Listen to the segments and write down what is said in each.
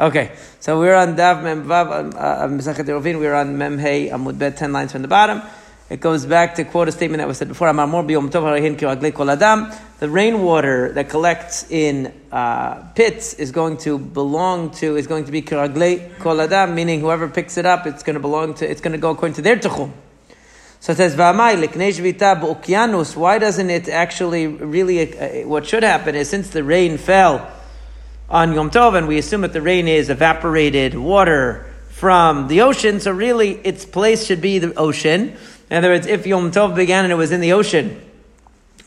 Okay, so we're on Daf Mem Vav uh, Mesachet Eruvin. We're on Mem Hey Amud Bet, ten lines from the bottom. It goes back to quote a statement that was said before. The rainwater that collects in uh, pits is going to belong to is going to be kiragle koladam, meaning whoever picks it up, it's going to belong to it's going to go according to their tuchum. So it says, Why doesn't it actually really, uh, what should happen is since the rain fell on Yom Tov, and we assume that the rain is evaporated water from the ocean, so really its place should be the ocean. In other words, if Yom Tov began and it was in the ocean,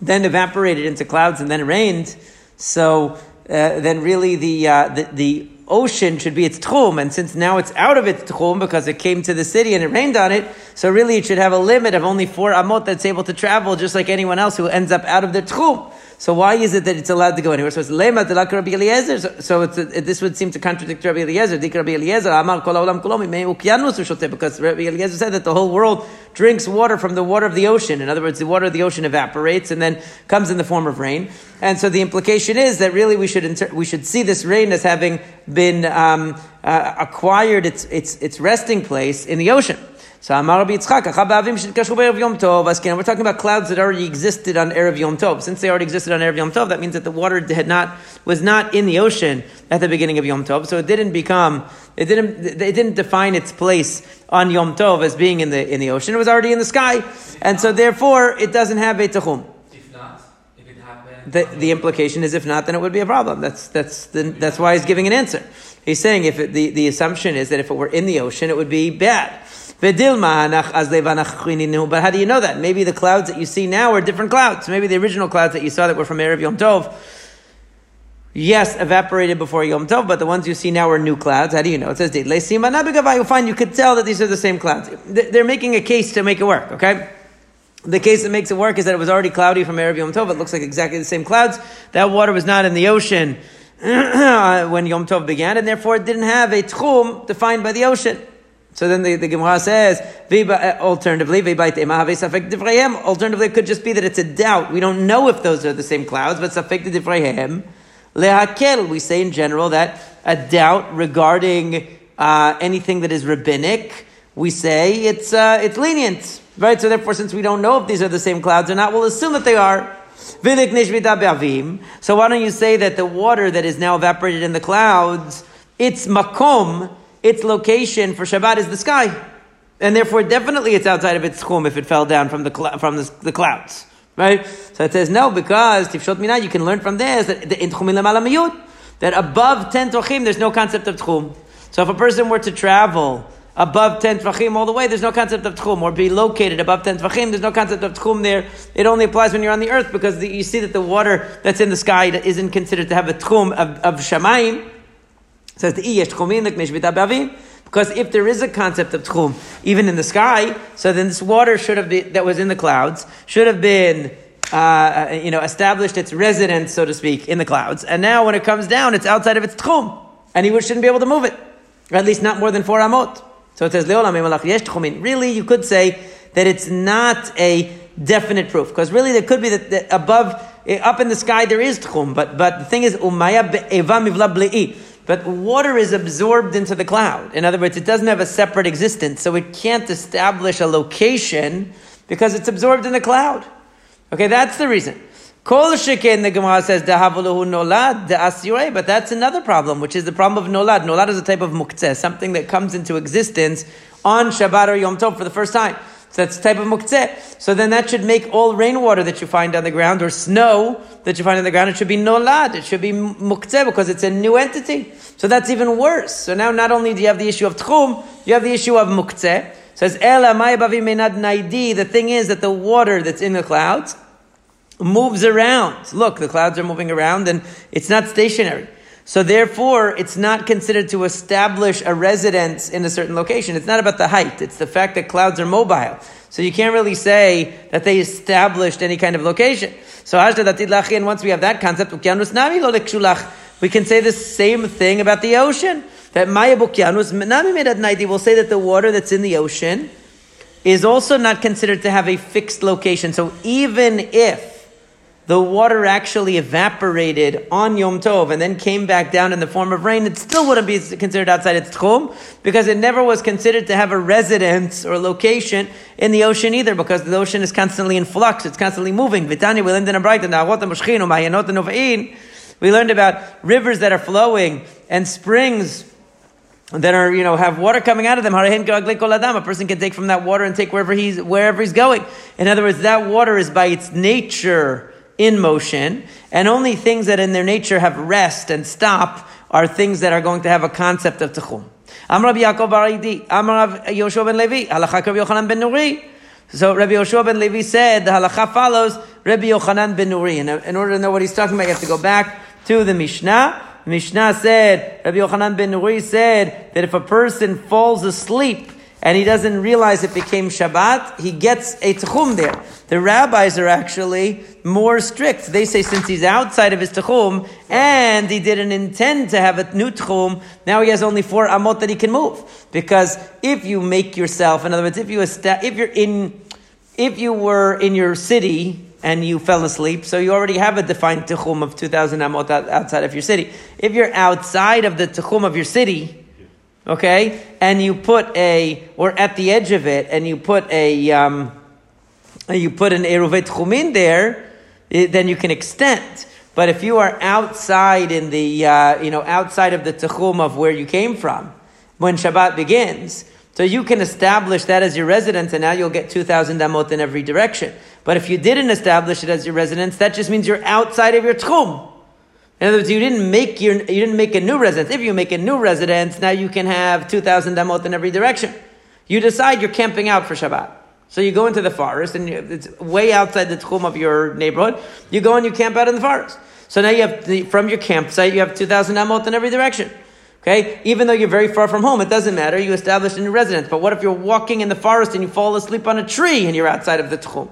then evaporated into clouds and then it rained, so uh, then really the, uh, the, the ocean should be its tchum, and since now it's out of its tchum because it came to the city and it rained on it, so really it should have a limit of only four amot that's able to travel, just like anyone else who ends up out of the tchum. So why is it that it's allowed to go anywhere? So it's lema Rabbi Eliezer. So, so it's a, this would seem to contradict Rabbi Eliezer. Dik Rabbi Eliezer amar kol because Rabbi Eliezer said that the whole world drinks water from the water of the ocean. In other words, the water of the ocean evaporates and then comes in the form of rain. And so the implication is that really we should inter- we should see this rain as having been um, uh, acquired its, its its resting place in the ocean. So Amar Rabbi Yitzchak, Yom Tov, we're talking about clouds that already existed on Erev Yom Tov. Since they already existed on Erev Yom Tov, that means that the water had not, was not in the ocean at the beginning of Yom Tov, so it didn't become, it didn't, it didn't define its place on Yom Tov as being in the, in the ocean. It was already in the sky. And so therefore, it doesn't have a Tehum. The, the implication is if not, then it would be a problem. That's, that's, the, that's why he's giving an answer. He's saying if it, the, the assumption is that if it were in the ocean, it would be bad. But how do you know that? Maybe the clouds that you see now are different clouds. Maybe the original clouds that you saw that were from Erev Yom Tov, yes, evaporated before Yom Tov, but the ones you see now are new clouds. How do you know? It says, you find you could tell that these are the same clouds. They're making a case to make it work, okay? The case that makes it work is that it was already cloudy from Erev Yom Tov. It looks like exactly the same clouds. That water was not in the ocean uh, when Yom Tov began, and therefore it didn't have a tchum defined by the ocean. So then the, the Gemara says, uh, alternatively, alternatively, it could just be that it's a doubt. We don't know if those are the same clouds, but safek divrehem. Lehakel, we say in general that a doubt regarding uh, anything that is rabbinic, we say it's, uh, it's lenient. Right? So therefore, since we don't know if these are the same clouds or not, we'll assume that they are. So why don't you say that the water that is now evaporated in the clouds, it's makom, its location for Shabbat is the sky. And therefore, definitely it's outside of its chum if it fell down from the, cl- from the, the, clouds. Right? So it says no, because Tifshot Minah, you can learn from this that in that above 10 Tefachim, there's no concept of Tchum. So if a person were to travel above 10 Tefachim all the way, there's no concept of Tchum. Or be located above 10 Tefachim, there's no concept of Tchum there. It only applies when you're on the earth because the, you see that the water that's in the sky isn't considered to have a Tchum of, of Shamayim says the because if there is a concept of tchum, even in the sky, so then this water should have been, that was in the clouds, should have been, uh, uh, you know, established its residence, so to speak, in the clouds. And now when it comes down, it's outside of its tchum. And he shouldn't be able to move it. Or at least not more than four amot. So it says, Really, you could say that it's not a definite proof. Because really, there could be that, that above, eh, up in the sky, there is tchum. But, but the thing is, umaya eva mivla ble'i. But water is absorbed into the cloud. In other words, it doesn't have a separate existence, so it can't establish a location because it's absorbed in the cloud. Okay, that's the reason. Kol shekin, the Gemara says, Dahavuluhu nolad, asirei, but that's another problem, which is the problem of nolad. Nolad is a type of muktzeh, something that comes into existence on Shabbat or Yom Tov for the first time. So that's type of muktzeh. So then that should make all rainwater that you find on the ground or snow that you find on the ground, it should be nolad. It should be muktzeh because it's a new entity. So that's even worse. So now not only do you have the issue of tchum, you have the issue of muktzeh. Says, Ela menad naidi. The thing is that the water that's in the clouds moves around. Look, the clouds are moving around and it's not stationary. So therefore, it's not considered to establish a residence in a certain location. It's not about the height. It's the fact that clouds are mobile. So you can't really say that they established any kind of location. So and once we have that concept, we can say the same thing about the ocean. That Maya Bukyanus will say that the water that's in the ocean is also not considered to have a fixed location. So even if the water actually evaporated on Yom Tov and then came back down in the form of rain, it still wouldn't be considered outside its tchum because it never was considered to have a residence or location in the ocean either because the ocean is constantly in flux, it's constantly moving. We learned about rivers that are flowing and springs that are, you know, have water coming out of them. A person can take from that water and take wherever he's, wherever he's going. In other words, that water is by its nature in motion, and only things that in their nature have rest and stop are things that are going to have a concept of tchum. Amar Rabbi Yaakov bar Idi, Amar Rabbi Yoshua ben Levi, Halacha Rabbi Yochanan ben Nuri. So Rabbi Yoshua ben Levi said the halacha follows Rabbi Yochanan ben Nuri. And in order to know what he's talking about, you have to go back to the Mishnah. Mishnah said, Rabbi Yochanan ben Nuri said that if a person falls asleep and he doesn't realize it became Shabbat, he gets a tchum there. The rabbis are actually more strict. They say since he's outside of his tchum and he didn't intend to have a new tchum, now he has only four amot that he can move. Because if you make yourself, in other words, if you if you're in, if you were in your city and you fell asleep, so you already have a defined tchum of 2,000 amot outside of your city. If you're outside of the tchum of your city, okay, and you put a, or at the edge of it, and you put a, um, you put an eruvet chumin there, it, then you can extend. But if you are outside in the, uh, you know, outside of the tchum of where you came from, when Shabbat begins, so you can establish that as your residence, and now you'll get 2,000 amot in every direction. But if you didn't establish it as your residence, that just means you're outside of your tchum. In other words, you didn't make your, you didn't make a new residence. If you make a new residence, now you can have 2,000 damot in every direction. You decide you're camping out for Shabbat. So you go into the forest, and it's way outside the tchum of your neighborhood. You go and you camp out in the forest. So now you have, the, from your campsite, you have 2,000 amot in every direction. Okay? Even though you're very far from home, it doesn't matter. You established a new residence. But what if you're walking in the forest and you fall asleep on a tree and you're outside of the tchum?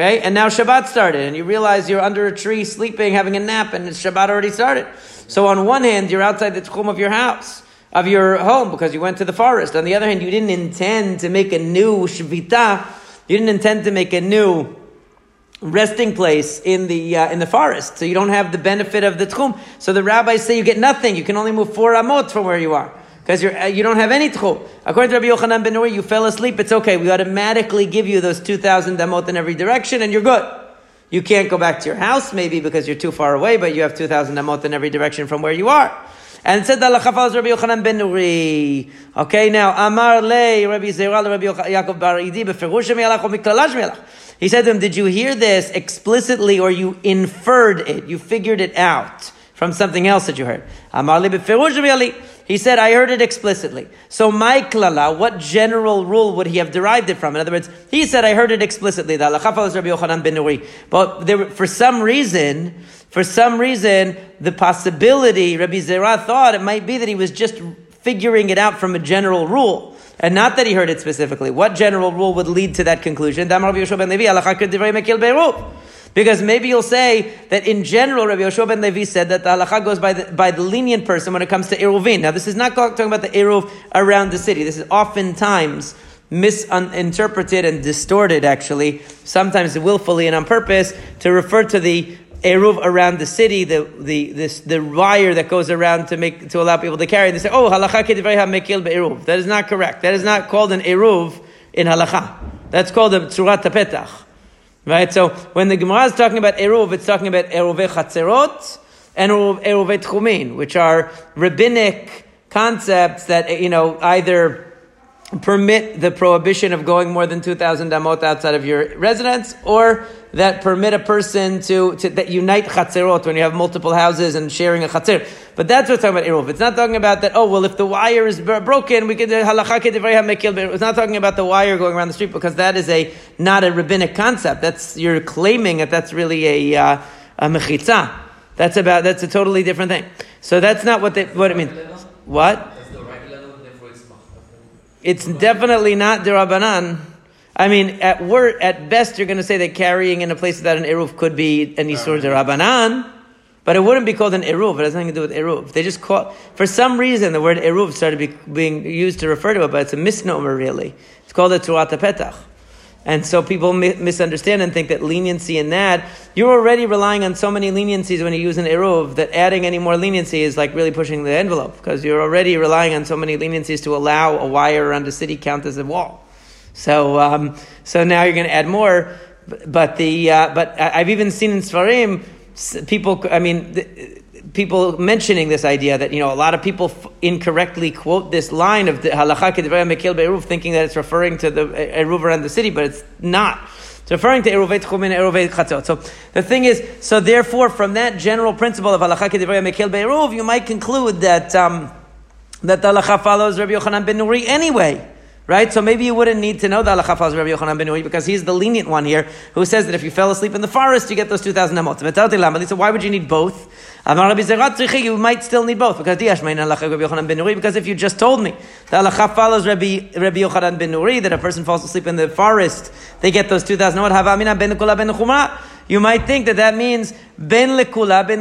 Okay, and now Shabbat started, and you realize you're under a tree sleeping, having a nap, and Shabbat already started. So on one hand, you're outside the tchum of your house, of your home, because you went to the forest. On the other hand, you didn't intend to make a new shvita. You didn't intend to make a new resting place in the uh, in the forest, so you don't have the benefit of the tchum. So the rabbis say you get nothing. You can only move four amot from where you are because you're, uh, you don't have any tchum. According to Rabbi Yochanan ben Nuri, you fell asleep, it's okay. We automatically give you those 2,000 damot in every direction and you're good. You can't go back to your house maybe because you're too far away, but you have 2,000 damot in every direction from where you are. And said that Lachafal Rabbi Yochanan ben Nuri. Okay, now, Amar le Rabbi Zeral Rabbi Yaakov Bar Idi beferush melach or miklalash melach. He said to him, did you hear this explicitly or you inferred it? You figured it out from something else that you heard. Amar le beferush he said, I heard it explicitly. So my klala, what general rule would he have derived it from? In other words, he said, I heard it explicitly. But there, for some reason, for some reason, the possibility, Rabbi Zerah thought it might be that he was just figuring it out from a general rule. And not that he heard it specifically. What general rule would lead to that conclusion? Because maybe you'll say that in general, Rabbi Yoshua ben Levi said that the halacha goes by the, by the lenient person when it comes to Eruvin. Now, this is not talking about the Eruv around the city. This is oftentimes misinterpreted and distorted, actually, sometimes willfully and on purpose, to refer to the Eruv around the city, the, the, this, the wire that goes around to make, to allow people to carry. They say, oh, halacha kedivrei mekil be'eruv. That is not correct. That is not called an Eruv in halacha. That's called a tzurat petach. Right? So when the Gemara is talking about Eruv, it's talking about Eruve Chatzerot and Eruve Tchumin, which are rabbinic concepts that, you know, either permit the prohibition of going more than 2,000 damot outside of your residence, or that permit a person to, to that unite chatzerot when you have multiple houses and sharing a chatzer. But that's what's talking about eruv. It's not talking about that. Oh well, if the wire is broken, we can do halacha It's not talking about the wire going around the street because that is a not a rabbinic concept. That's you're claiming that that's really a uh, a mechitza. That's about that's a totally different thing. So that's not what they, what it means. What? It's definitely not derabanan. I mean, at word, at best, you're going to say that carrying in a place without an eruv could be any an isur derabanan, but it wouldn't be called an eruv. It has nothing to do with eruv. They just call for some reason the word eruv started be, being used to refer to it, but it's a misnomer really. It's called a tzurat petach. And so people mi- misunderstand and think that leniency in that, you're already relying on so many leniencies when you use an Eruv that adding any more leniency is like really pushing the envelope because you're already relying on so many leniencies to allow a wire around a city count as a wall. So, um, so now you're going to add more. But the, uh, but I've even seen in Svarim, people, I mean, the, people mentioning this idea that, you know, a lot of people f- incorrectly quote this line of the halacha mekil be'eruv, thinking that it's referring to the eruv around the city, but it's not. It's referring to chumin and eruvet chatzot. So the thing is, so therefore, from that general principle of halacha kedivaya mekil be'eruv, you might conclude that, um, that the halacha follows Rabbi Yochanan ben Nuri anyway. Right? So maybe you wouldn't need to know the halacha follows Rabbi Yochanan ben Nuri because he's the lenient one here who says that if you fell asleep in the forest, you get those 2,000 amot. So why would you need both? You might still need both because because if you just told me the halacha follows Rabbi, Rabbi Yochanan ben Nuri that a person falls asleep in the forest, they get those 2,000 amot. You might think that that means ben lekula ben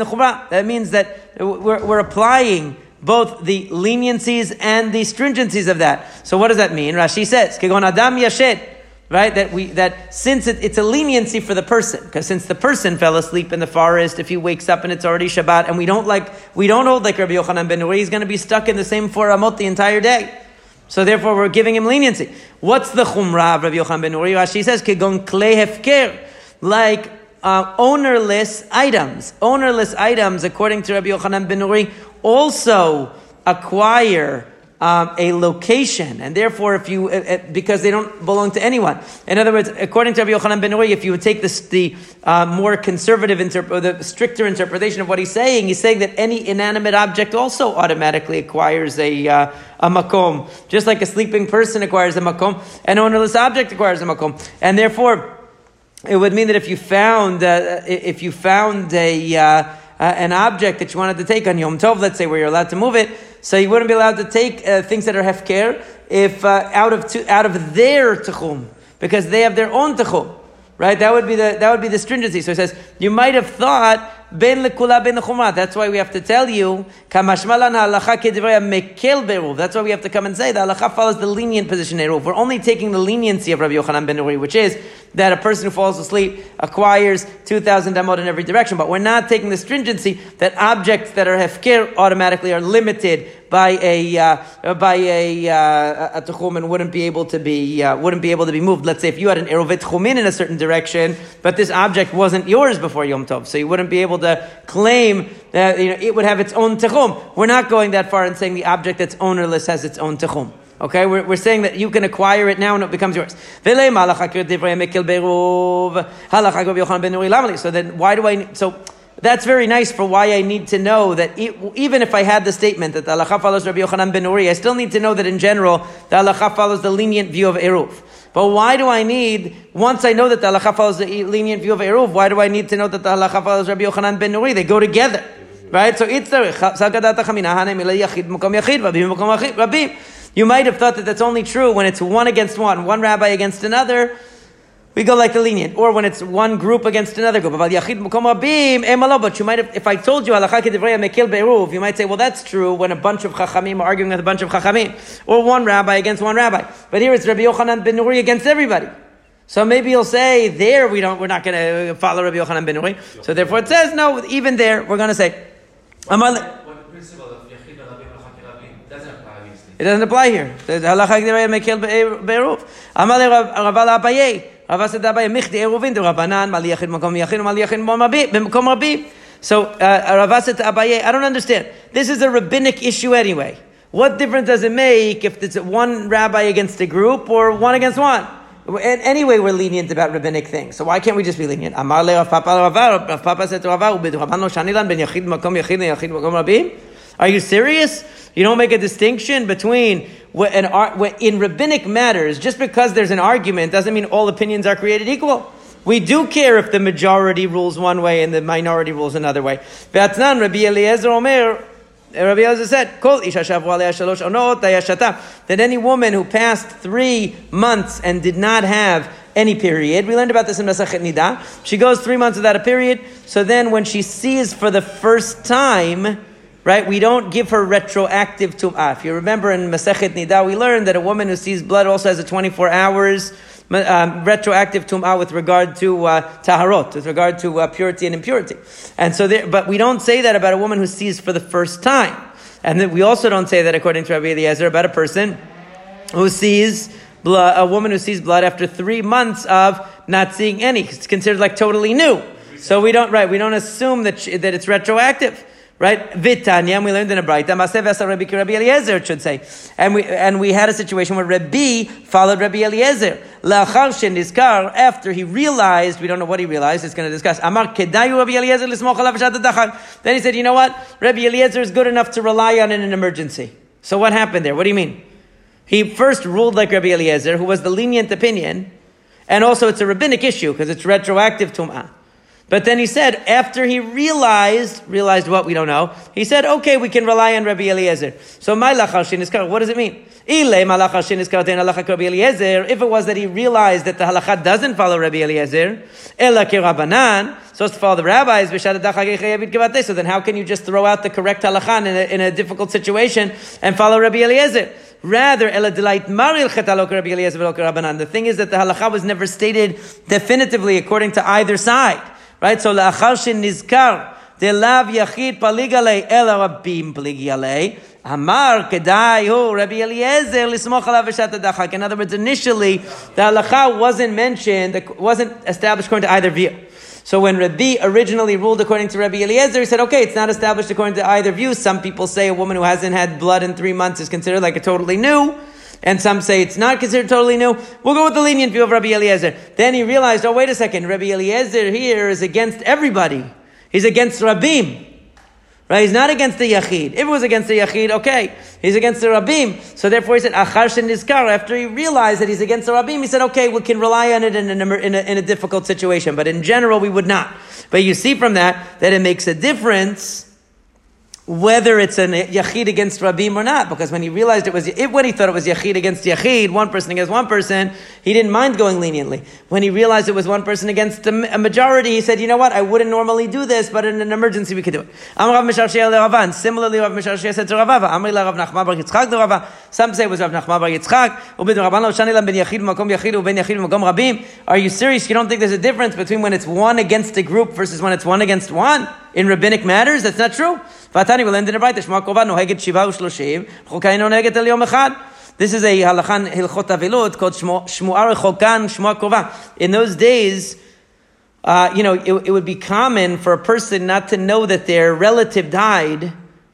That means that we're, we're applying both the leniencies and the stringencies of that. So what does that mean? Rashi says, "Kegon adam yashed," right? That we that since it, it's a leniency for the person, because since the person fell asleep in the forest, if he wakes up and it's already Shabbat, and we don't like we don't hold like Rabbi Yochanan ben Nuri, he's going to be stuck in the same four amot the entire day. So therefore, we're giving him leniency. What's the chumrah of Rabbi Yochanan ben Nuri? Rashi says, "Kegon klei hefker," like uh, ownerless items. Ownerless items, according to Rabbi Yochanan ben Nuri, also acquire um, a location, and therefore, if you uh, uh, because they don't belong to anyone. In other words, according to Rabbi Yochanan ben if you would take this, the uh, more conservative interp- or the stricter interpretation of what he's saying, he's saying that any inanimate object also automatically acquires a uh, a makom, just like a sleeping person acquires a makom, an ownerless object acquires a makom, and therefore. It would mean that if you found uh, if you found a uh, an object that you wanted to take on Yom Tov, let's say where you're allowed to move it, so you wouldn't be allowed to take uh, things that are hefker if uh, out of out of their tchum because they have their own tchum, right? That would be the that would be the stringency. So he says you might have thought That's why we have to tell you beruv. That's why we have to come and say that the halacha follows the lenient position in We're only taking the leniency of Rabbi Yochanan ben Nuri, which is that a person who falls asleep acquires 2,000 damot in every direction. But we're not taking the stringency that objects that are hefker automatically are limited by a uh, by a uh, a tchum and wouldn't be able to be uh, wouldn't be able to be moved. Let's say if you had an erovet tchumin in a certain direction, but this object wasn't yours before Yom Tov, so you wouldn't be able to claim that you know it would have its own tchum. We're not going that far and saying the object that's ownerless has its own tchum. Okay, we're, we're saying that you can acquire it now and it becomes yours. So then why do I? So that's very nice for why I need to know that even if I had the statement that the halacha follows Rabbi Yochanan ben Nuri, I still need to know that in general the halacha follows the lenient view of eruv. But why do I need, once I know that the halacha follows the lenient view of eruv, why do I need to know that the halacha follows Rabbi Yochanan ben Nuri? They go together. Right? So it's the you might have thought that that's only true when it's one against one, one rabbi against another. We go like the lenient. Or when it's one group against another group. But you might have, if I told you, you might say, well, that's true when a bunch of chachamim are arguing with a bunch of chachamim. Or one rabbi against one rabbi. But here it's Rabbi Yochanan ben Nuri against everybody. So maybe you'll say, there we don't, we're not going to follow Rabbi Yochanan ben Nuri. So therefore it says, no, even there, we're going to say. It doesn't apply here. Halacha Be'eruf. Amalei Rabbi Rav said. So uh, to Abaye, I don't understand. This is a rabbinic issue anyway. What difference does it make if it's one rabbi against a group or one against one? And anyway, we're lenient about rabbinic things, so why can't we just be lenient? Amar le Papa Rav Papa said to Rav Ubi Rabban Shanilan ben Yachid Makom Yachid Yachid Makom Rabbi. Are you serious? You don't make a distinction between what an, what in rabbinic matters, just because there's an argument doesn't mean all opinions are created equal. We do care if the majority rules one way and the minority rules another way. Rabbi Eliezer Omer, Rabbi Eliezer said, that any woman who passed three months and did not have any period, we learned about this in Masachet Nida, she goes three months without a period, so then when she sees for the first time, right? We don't give her retroactive tum'ah. If you remember in Masechet Nida, we learned that a woman who sees blood also has a 24 hours um, retroactive tum'ah with regard to uh, taharot, with regard to uh, purity and impurity. And so, there, but we don't say that about a woman who sees for the first time. And then we also don't say that according to Rabbi Eliezer about a person who sees blood, a woman who sees blood after three months of not seeing any. It's considered like totally new. So we don't, right, we don't assume that, she, that it's retroactive. Right? Vitanya, we learned in a Esa Rabbi Rabbi Eliezer, should say. And we, and we had a situation where Rabbi followed Rabbi Eliezer. Shenizkar, after he realized, we don't know what he realized, it's going to discuss. Amar kedayu Rabbi Eliezer Then he said, you know what? Rabbi Eliezer is good enough to rely on in an emergency. So what happened there? What do you mean? He first ruled like Rabbi Eliezer, who was the lenient opinion, and also it's a rabbinic issue because it's retroactive tum'ah. But then he said, after he realized, realized what we don't know, he said, okay, we can rely on Rabbi Eliezer. So, my what does it mean? If it was that he realized that the halakha doesn't follow Rabbi Eliezer, so as to follow the rabbis, so then how can you just throw out the correct halakha in a, in a difficult situation and follow Rabbi Eliezer? Rather, the thing is that the halakha was never stated definitively according to either side Right? So, לאחר שנזכר דלאו יחיד פליג עלי, אלא רבים פליגי עלי, אמר כדאי הוא רבי אליעזר לסמוך עליו בשעת הדחק. In other words, initially, the halacha wasn't mentioned, wasn't established according to either view. So when Rabbi originally ruled according to Rabbi Eliezer, he said, okay, it's not established according to either view. Some people say a woman who hasn't had blood in three months is considered like a totally new and some say it's not considered totally new. We'll go with the lenient view of Rabbi Eliezer. Then he realized, oh, wait a second, Rabbi Eliezer here is against everybody. He's against Rabim. Right? He's not against the Yachid. If it was against the Yachid, okay. He's against the Rabim. So therefore he said, Achar Nizkar. After he realized that he's against the Rabim, he said, okay, we can rely on it in a, in, a, in a difficult situation. But in general, we would not. But you see from that, that it makes a difference whether it's a yachid against Rabim or not, because when he realized it was, it, when he thought it was yachid against yachid, one person against one person, he didn't mind going leniently. When he realized it was one person against a, majority, he said, you know what, I wouldn't normally do this, but in an emergency we could do it. Similarly, Rav Misharshia said to Rav Rava. Some say it was Rav Nachman bar Yitzchak, ben yachid yachid yachid rabim. Are you serious? You don't think there's a difference between when it's one against a group versus when it's one against one? In rabbinic matters, that's not true. ועתני ולנדן הברייתא, שמוע קרובה נוהגת שבעה ושלושים, חוקה אינו נוהגת על יום אחד. This is a halachan hilchot avilut called shmu'a rechokan shmu'a kova. In those days, uh, you know, it, it, would be common for a person not to know that their relative died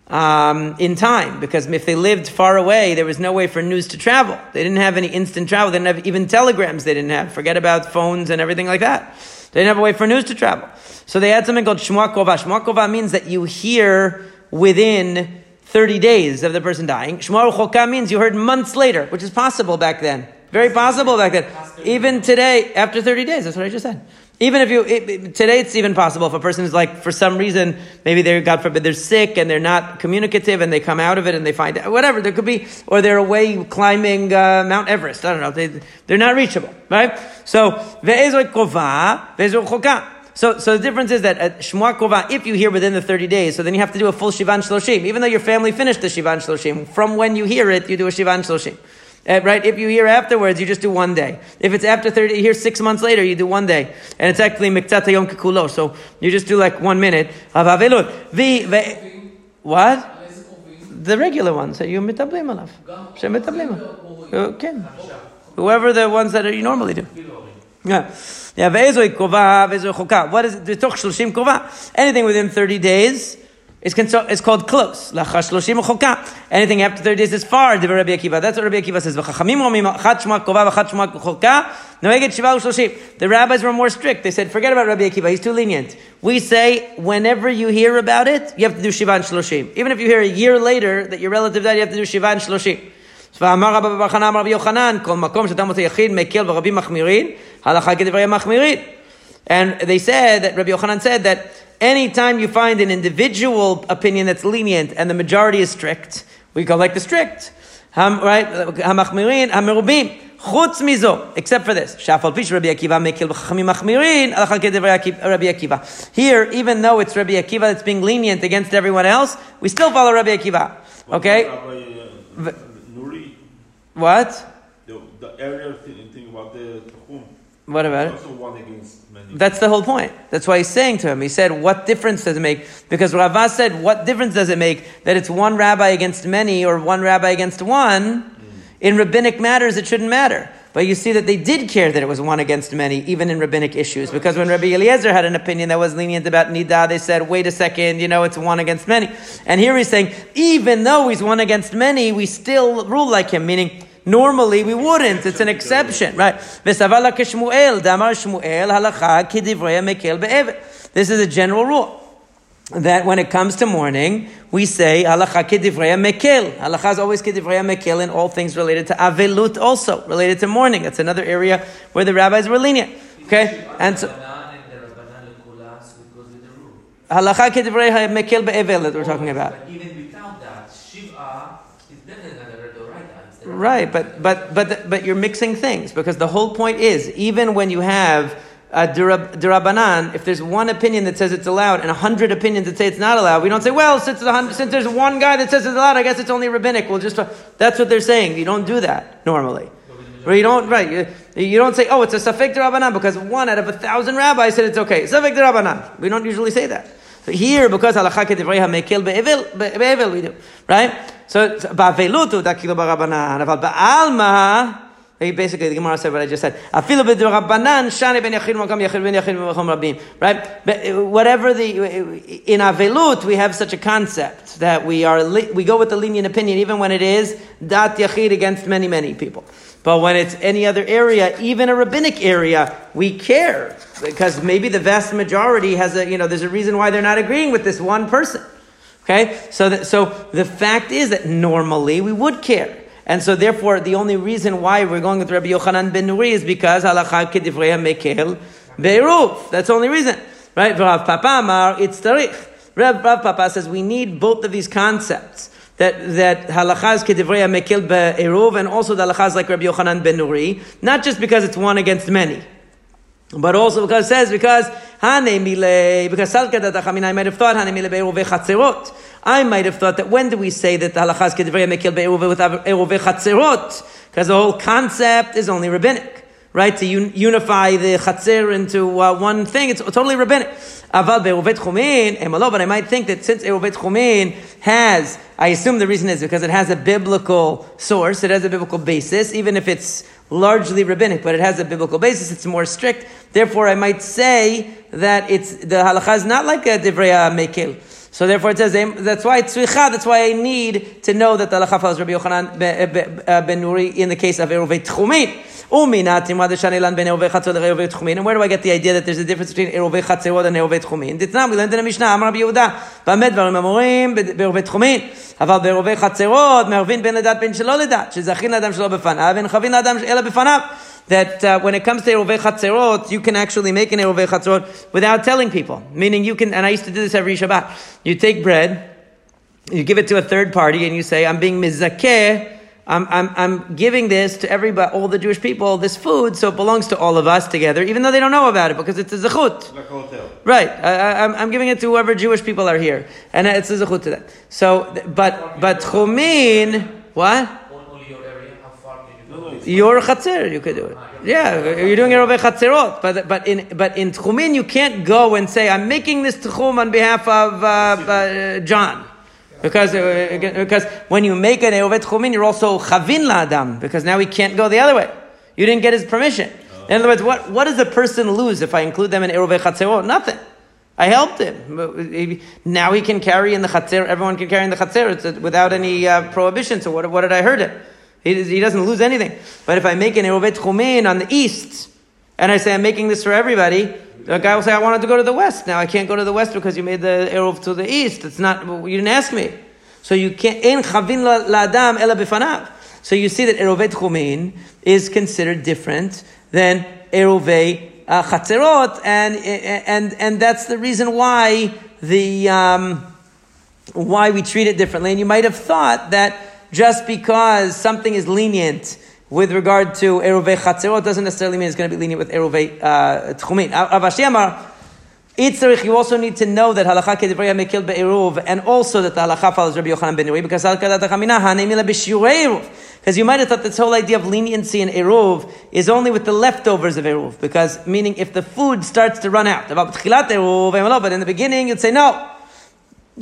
um, in time, because if they lived far away, there was no way for news to travel. They didn't have any instant travel. They didn't have even telegrams. They didn't have. Forget about phones and everything like that. They a way for news to travel. So they had something called Shmuah Kova. Shmuah Kova means that you hear within 30 days of the person dying. Choka means you heard months later, which is possible back then. Very possible back then. Even today, after 30 days, that's what I just said. Even if you, it, today it's even possible if a person is like, for some reason, maybe they're, God forbid, they're sick and they're not communicative and they come out of it and they find, whatever, there could be, or they're away climbing uh, Mount Everest. I don't know. They, they're not reachable, right? So, kova. So, so the difference is that at Shmuah Kova, if you hear within the 30 days, so then you have to do a full Shivan Shloshim. Even though your family finished the Shivan Shloshim, from when you hear it, you do a Shivan Shloshim. Uh, right? If you hear afterwards, you just do one day. If it's after 30, you hear six months later, you do one day. And it's actually Miktata Yom Kikulo. So you just do like one minute. What? The regular ones that you mitablim alav. Shemitablim. Okay. Whoever the ones that you normally do. Yeah. Yeah, ve'ezoi kova, ve'ezoi chokah. What is it? Anything within 30 days is, is called close. Anything after 30 days is far. That's what Rabbi Akiva says. The rabbis were more strict. They said, forget about Rabbi Akiva. He's too lenient. We say, whenever you hear about it, you have to do Shivan Shloshim. Even if you hear a year later that your relative died, you have to do Shivan Shloshim. ואמר רבא בר חנא אמר רבי יוחנן, כל מקום שאתה מוצא יחיד מקל ורבים מחמירים, הלכה כדברי מחמירים. And they said that Rabbi Yochanan said that anytime you find an individual opinion that's lenient and the majority is strict, we go like the strict. right? המחמירים, המרובים. חוץ מזו, except for this, שאף על פי שרבי עקיבא מקל וחכמים מחמירים, הלכה כדברי רבי עקיבא. Here, even though it's Rabbi Akiva that's being lenient against everyone else, we still follow Rabbi Akiva. Okay? What? The, the earlier thing, thing about the Tchum. what about it? Also one against many. That's the whole point. That's why he's saying to him. He said, "What difference does it make?" Because Rava said, "What difference does it make that it's one rabbi against many or one rabbi against one?" Mm. In rabbinic matters, it shouldn't matter. But you see that they did care that it was one against many, even in rabbinic issues. Because when Rabbi Eliezer had an opinion that was lenient about nida, they said, "Wait a second, you know, it's one against many." And here he's saying, even though he's one against many, we still rule like him. Meaning. Normally we wouldn't. It's an exception, right? This is a general rule. That when it comes to mourning, we say halacha k'divrei mekel. Halacha is always k'divrei mekel in all things related to avelut also, related to mourning. That's another area where the rabbis were lenient. Okay? And so, halacha k'divrei mekel be'evel that we're talking about. But even without that, Shiva is definitely not a Redoraita. It's the Right, but but but but you're mixing things because the whole point is even when you have a durabanan, if there's one opinion that says it's allowed and a hundred opinions that say it's not allowed, we don't say, well, since, the since there's one guy that says it's allowed, I guess it's only rabbinic. We'll just that's what they're saying. You don't do that normally. Or you don't right. You, you don't say, oh, it's a safek durabanan because one out of a thousand rabbis said it's okay. Safek durabanan. We don't usually say that. Here, because halacha kedivrei hamekel be'evil, be'evil we do, right? So ba'avelutu dakilo barabanan, aval ba'alma. Basically, the Gemara said what I just said. Right? Uh, whatever the in avelut, we have such a concept that we are we go with the lenient opinion, even when it is dat yachid against many many people. But when it's any other area, even a rabbinic area, we care because maybe the vast majority has a you know there's a reason why they're not agreeing with this one person. Okay, so that, so the fact is that normally we would care, and so therefore the only reason why we're going with Rabbi Yochanan ben Nuri is because halacha kedivrei mekel beiruf. That's the only reason, right? Rav Papa Amar it's tarich. Rav, Rav Papa says we need both of these concepts. That that halacha is kedivrei mekel beiruf, and also the halacha is like Rabbi Yochanan ben Nuri, not just because it's one against many. But also because it says, because Hane because Salkada Dachamin, I might have thought Chatzerot. I might have thought that when do we say that the halachas kedvrei mekil be'eruve with eruve chatzerot? Because the whole concept is only rabbinic, right? To un- unify the chatzer into uh, one thing, it's totally rabbinic. Aval be'eruve tchumin, emalo, but I might think that since eruve tchumin has, I assume the reason is because it has a biblical source, it has a biblical basis, even if it's largely rabbinic, but it has a biblical basis, it's more strict. Therefore, I might say that it's, the halacha is not like a divrei mekil. So therefore it says, that's why it's tzricha, that's why I need to know that the halacha follows Rabbi Yochanan ben Nuri in the case of Eruvei Tchumin. Uminatim Radeshanilan ben Eruvei Chatzor Eruvei Tchumin. And where do I get the idea that there's a difference between Eruvei Chatzerot and Eruvei Tchumin? Ditnam, we learned in the Mishnah, Amar Rabbi Yehuda, במה דברים אמורים בערבי תחומין, אבל בערבי חצרות מערבין בין לדת בין שלא לדת, שזכין לאדם שלא בפניו, ואין חבין לאדם אלא בפניו. That uh, when it comes to Erovei Chatzerot, you can actually make an Erovei Chatzerot without telling people. Meaning you can, and I used to do this every Shabbat. You take bread, you give it to a third party, and you say, I'm being mizakeh, I'm, I'm, I'm giving this to everybody, all the Jewish people, this food, so it belongs to all of us together, even though they don't know about it, because it's a zechut. Like. Right. I, I'm giving it to whoever Jewish people are here. And it's a zechut to them. So, but, but chumin, what? Only your area, how far can you No, go? no, it's Your chatzir, you could do it. Yeah, you're doing it over chatzirot, but but in but in tchumin you can't go and say I'm making this tchum on behalf of uh, uh, John, because uh, because when you make an eovet tchumin you're also chavin la'adam because now he can't go the other way. You didn't get his permission. In other words, what what does a person lose if I include them in eovet chatzirot? Nothing. I helped him. Now he can carry in the chatzir. Everyone can carry in the chatzir uh, without any uh, prohibition. So what, what did I hurt him? He, he doesn't lose anything. But if I make an erovet chumin on the east, and I say I'm making this for everybody, the guy will say I wanted to go to the west. Now I can't go to the west because you made the erov to the east. It's not. You didn't ask me. So you can't. So you see that erovet chumin is considered different than erovei uh, and and and that's the reason why the um, why we treat it differently. And you might have thought that just because something is lenient with regard to erovei chatzerot doesn't necessarily mean it's going to be lenient with erovei uh, tchumin. Avashi Amar. Itzarich, you also need to know that halacha kedivrei mekil be'eruv, and also that the halacha follows Rabbi Yochanan ben Nuri, because. Because you might have thought this whole idea of leniency in Eruv is only with the leftovers of Eruv. Because, meaning, if the food starts to run out, but in the beginning, you'd say no.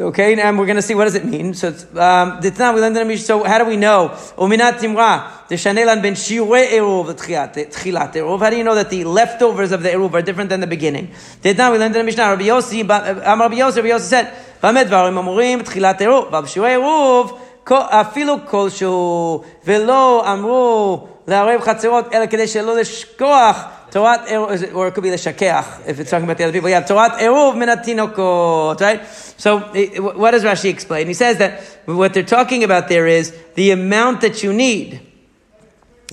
Okay, and we're going to see what does it mean. So, it's, um, we learned in the so how do we know? Uminat timra, the shanelan ben shiure eruv, the tchilat eruv. How do you know that the leftovers of the eruv are different than the beginning? Ditna, we learned in the Mishnah, Rabbi Yossi, Amar Rabbi Yossi, Rabbi Yossi said, במה דברים אמורים? תחילת עירוב, אבל בשיעורי עירוב, אפילו כלשהו, ולא אמרו לערב חצרות, אלא כדי שלא לשכוח Torah, or it could be the shakech, if it's talking about the other people. Yeah, Torah eruv minatinokot, right? So, what does Rashi explain? He says that what they're talking about there is the amount that you need.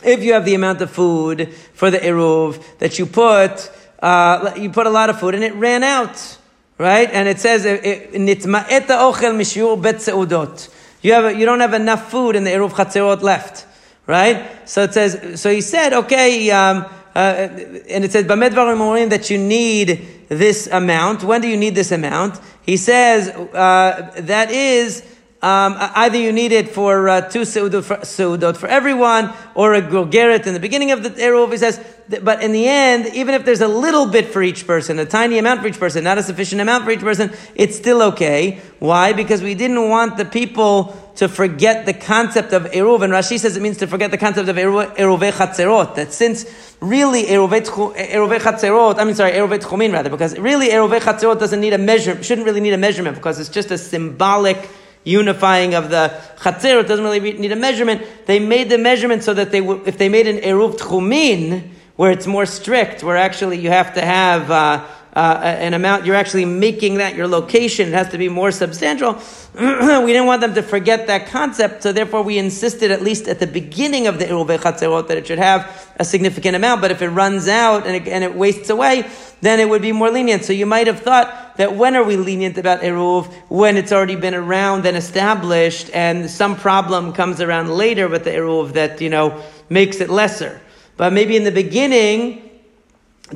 If you have the amount of food for the eruv that you put, uh, you put a lot of food and it ran out, right? And it says, nitma'eta ochel mishiur bet seudot. You have, you don't have enough food in the eruv chatzerot left, right? So it says, so he said, okay, um, uh, and it says, Bamedvarim that you need this amount. When do you need this amount? He says, uh, that is, um, either you need it for uh, two seudot for, seudot for everyone, or a gogeret in the beginning of the Eruv. He says, but in the end, even if there's a little bit for each person, a tiny amount for each person, not a sufficient amount for each person, it's still okay. Why? Because we didn't want the people to forget the concept of Eruv. And Rashi says it means to forget the concept of Eruv Chatzerot. That since really Eruv Chatzerot, I mean, sorry, Eruv Tchumin rather, because really Eruv Chatzerot doesn't need a measure, shouldn't really need a measurement because it's just a symbolic unifying of the Chatzerot, doesn't really need a measurement. They made the measurement so that they, if they made an Eruv Tchumin, where it's more strict, where actually you have to have, uh, uh, an amount, you're actually making that your location. It has to be more substantial. we didn't want them to forget that concept, so therefore we insisted, at least at the beginning of the Iruvei Chatzerot, that it should have a significant amount. But if it runs out and it, and it wastes away, then it would be more lenient. So you might have thought that when are we lenient about Eruv? When it's already been around and established, and some problem comes around later with the Eruv that, you know, makes it lesser. But maybe in the beginning,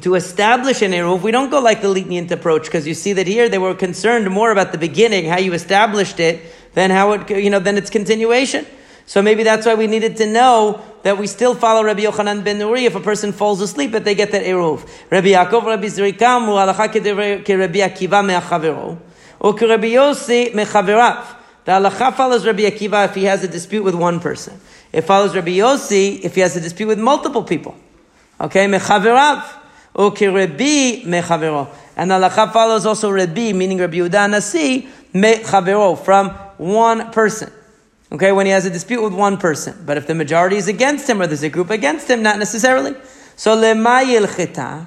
to establish an Eruv, we don't go like the lenient approach because you see that here they were concerned more about the beginning, how you established it, than how it, you know, than its continuation. So maybe that's why we needed to know that we still follow Rabbi Yochanan ben Nuri if a person falls asleep, that they get that Eruv. Rabbi Yaakov, Rabbi Zrikam, halacha Rabbi Akiva or Rabbi Yossi mechaverav. The halacha follows Rabbi Akiva if he has a dispute with one person. It follows Rabbi Yossi if he has a dispute with multiple people. Okay, mechaverav. Ukirebi mechavero. And halacha follows also Rabbi, meaning Rabbi Yehuda Nasi, mechavero, from one person. Okay, when he has a dispute with one person. But if the majority is against him or there's a group against him, not necessarily. So lemayil chita.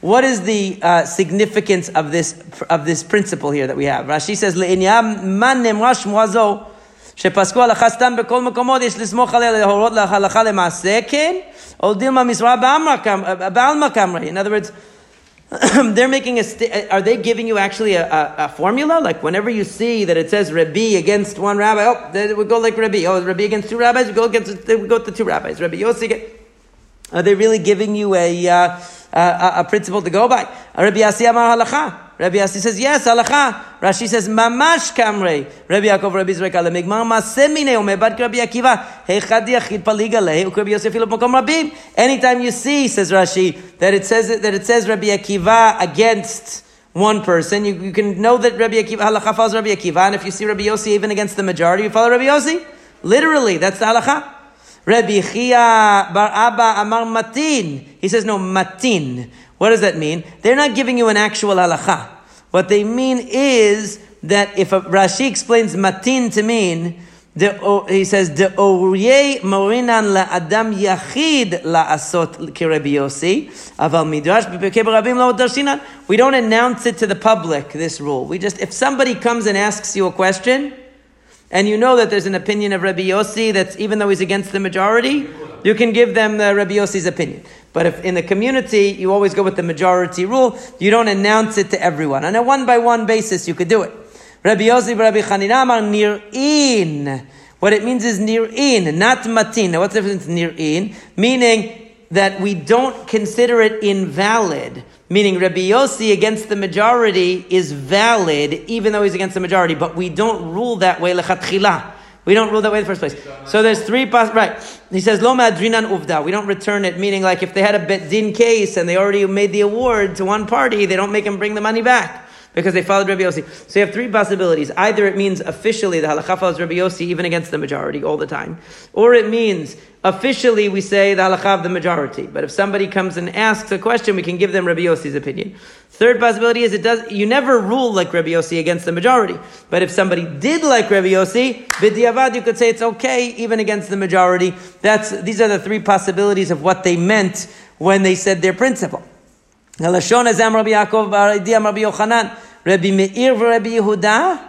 What is the uh, significance of this of this principle here that we have? Rashi says le'inyam man nemra shmuazo שפסקו הלכה סתם בכל מקומות, יש לסמוך עליה להורות להלכה למעשה, כן, או דילמה משרה בעלמא קמרי. In other words, they're making a, st- are they giving you actually a, a, a, formula? Like whenever you see that it says Rabbi against one rabbi, oh, we go like Rabbi. Oh, Rabbi against two rabbis, we go against, we go to two rabbis. Rabbi Yossi, are they really giving you a, uh, a, a, principle to go by? Rabbi Yassi Amar Halacha. Rabbi Yassi says, yes, halacha. Rashi says, mamash kamrei. Rabbi Yaakov, Rabbi Zreka, lemigmar masemine, umebad Rabbi Akiva, heichad yachid paliga leh, Rabbi Yosef ilu mokom rabim. Anytime you see, says Rashi, that it says, that it says Rabbi Akiva against one person, you, you can know that Rabbi Akiva, halacha follows Rabbi Akiva, and if you see Rabbi Yossi even against the majority, you follow Rabbi Yossi. Literally, that's the halacha. Rabbi Chia bar Abba amar matin. He says, no, matin. What does that mean? They're not giving you an actual halacha. What they mean is that if a, Rashi explains matin to mean, the, he says, the orye morinan la adam yachid la asot kirebi yosi, aval midrash rabim lo darshinan. We don't announce it to the public, this rule. We just, if somebody comes and asks you a question, and you know that there's an opinion of Rabbi Yossi that's even though he's against the majority, you can give them the Rabbi Yossi's opinion. But if in the community, you always go with the majority rule, you don't announce it to everyone. On a one by one basis, you could do it. Rabbi Yossi, Rabbi Chanina nir'in. What it means is nir'in, not matin. Now, what's the difference nir'in? Meaning that we don't consider it invalid. Meaning Rabbi Yossi against the majority is valid, even though he's against the majority, but we don't rule that way. We don't rule that way in the first place. So there's three pos- right. He says lo madrinan uvda. We don't return it, meaning like if they had a bet din case and they already made the award to one party, they don't make them bring the money back because they followed Rabbi Yossi. So you have three possibilities. Either it means officially the halacha follows Rabbi Yossi even against the majority all the time, or it means officially we say the halacha of the majority. But if somebody comes and asks a question, we can give them Rabbi Yossi's opinion. Third possibility is it does you never rule like Rabbi Yossi against the majority. But if somebody did like Rabbi Yossi, b'diavad you could say it's okay even against the majority. That's these are the three possibilities of what they meant when they said their principle. Rabbi Yaakov, Rabbi Yochanan, Rabbi Meir, Rabbi Yehuda,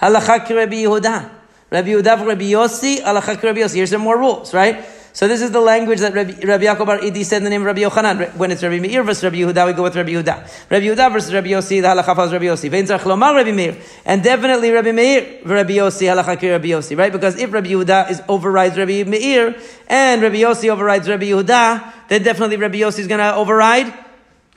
halacha Rabbi Yehuda. Rabbi Udav, Rabbi Yossi, Alachak Rabbi Yossi. Here's some more rules, right? So this is the language that Rabbi, Rabbi Yaakov Bar Idi said in the name of Rabbi Yochanan. When it's Rabbi Meir versus Rabbi Yehuda, we go with Rabbi Yehuda. Rabbi Yehuda versus Rabbi Yossi, the halacha follows Rabbi Yossi. Ve'intzach lomar Rabbi Meir. And definitely Rabbi Meir, Rabbi Yossi, halacha ki Rabbi Yossi, right? Because if Rabbi Yehuda is overrides Rabbi Meir, and Rabbi Yossi overrides Rabbi Yehuda, then definitely Rabbi Yossi is going to override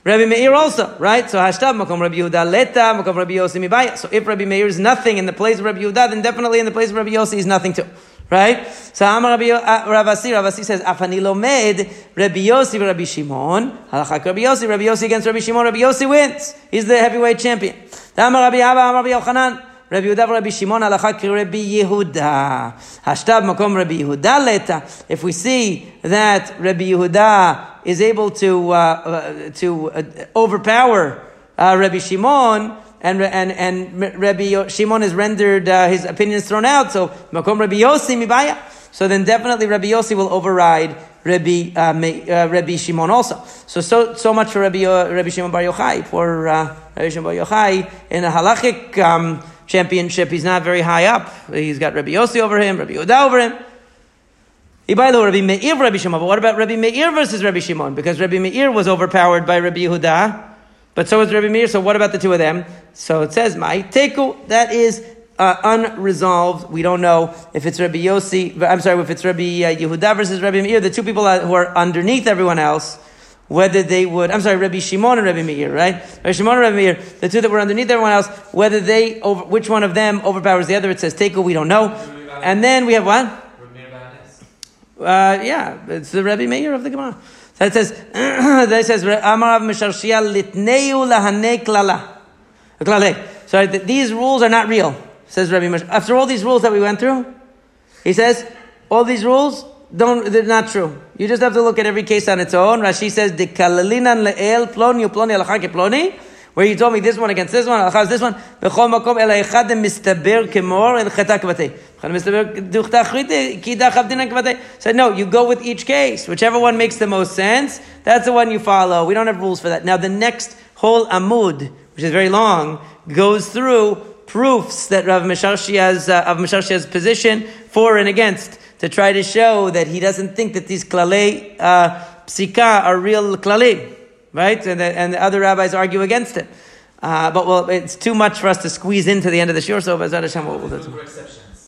Rabbi Meir also, right? So Hashtab Makom Rabbi Yehuda Leta Makom Rabbi Yossi Mibaya. So if Rabbi Meir is nothing in the place of Rabbi Yehuda, then definitely in the place of Rabbi Yossi is nothing too. Right? So Amar Rabbi uh, Rav Assi, Ravasi says, Afani Lomed, Rabbi Yossi Rabbi Shimon, Halachak Rabbi Yossi, Rabbi Yossi against Rabbi Shimon, Rabbi Yossi wins. He's the heavyweight champion. Amar Rabbi Abba, Amar Rabbi Yochanan, Rabbi Yehuda Rabbi Shimon halacha Rabbi Yehuda. Hashtav makom Rabbi Yehuda leta. If we see that Rabbi Yehuda is able to uh, uh, to uh, overpower uh, Rabbi Shimon, and and and Rabbi Shimon is rendered uh, his opinions thrown out. So makom Rabbi Yossi mibaya. So then definitely Rabbi Yossi will override Rabbi uh, Rabbi Shimon also. So so so much for Rabbi Rabbi Shimon Bar Yochai for Rabbi Shimon Bar Yochai in a halachic um, championship. He's not very high up. He's got Rabbi Yossi over him, Rabbi Yehuda over him. Ibailo Rabbi Meir, Rabbi Shimon. But what about Rabbi Meir versus Rabbi Shimon? Because Rabbi Meir was overpowered by Rabbi Yehuda, but so was Rabbi Meir. So what about the two of them? So it says, "My teku." That is uh, unresolved. We don't know if it's Rabbi Yossi. I'm sorry, if it's Rabbi uh, Yehuda versus Rabbi Meir, the two people who are underneath everyone else. Whether they would, I'm sorry, Rabbi Shimon and Rabbi Meir, right? Rabbi Shimon and Rabbi Meir, the two that were underneath everyone else, whether they, over, which one of them overpowers the other, it says teku, we don't know. And then we have what? Uh, yeah, it's the Rabbi Meir of the Gemara. So it says, that says, Amarav Mesharshia litneu lahane klala. So these rules are not real, says Rabbi Meir. After all these rules that we went through, he says, all these rules, don't, they're not true. You just have to look at every case on its own. Rashi says, de kalalinan le'el ploni ploni alachake ploni. Where you told me this one against this one, alachaz this one. B'chol makom ela echad mistaber kemor el cheta kvatei. Said, no, you go with each case. Whichever one makes the most sense, that's the one you follow. We don't have rules for that. Now, the next whole Amud, which is very long, goes through proofs that Rav Mesharshia's, uh, of Mesharshia's position for and against to try to show that he doesn't think that these klale uh, psika are real klale, right? And the, and the other rabbis argue against it. Uh, but well, it's too much for us to squeeze into the end of the shiur. So, Hashem, we'll, we'll do.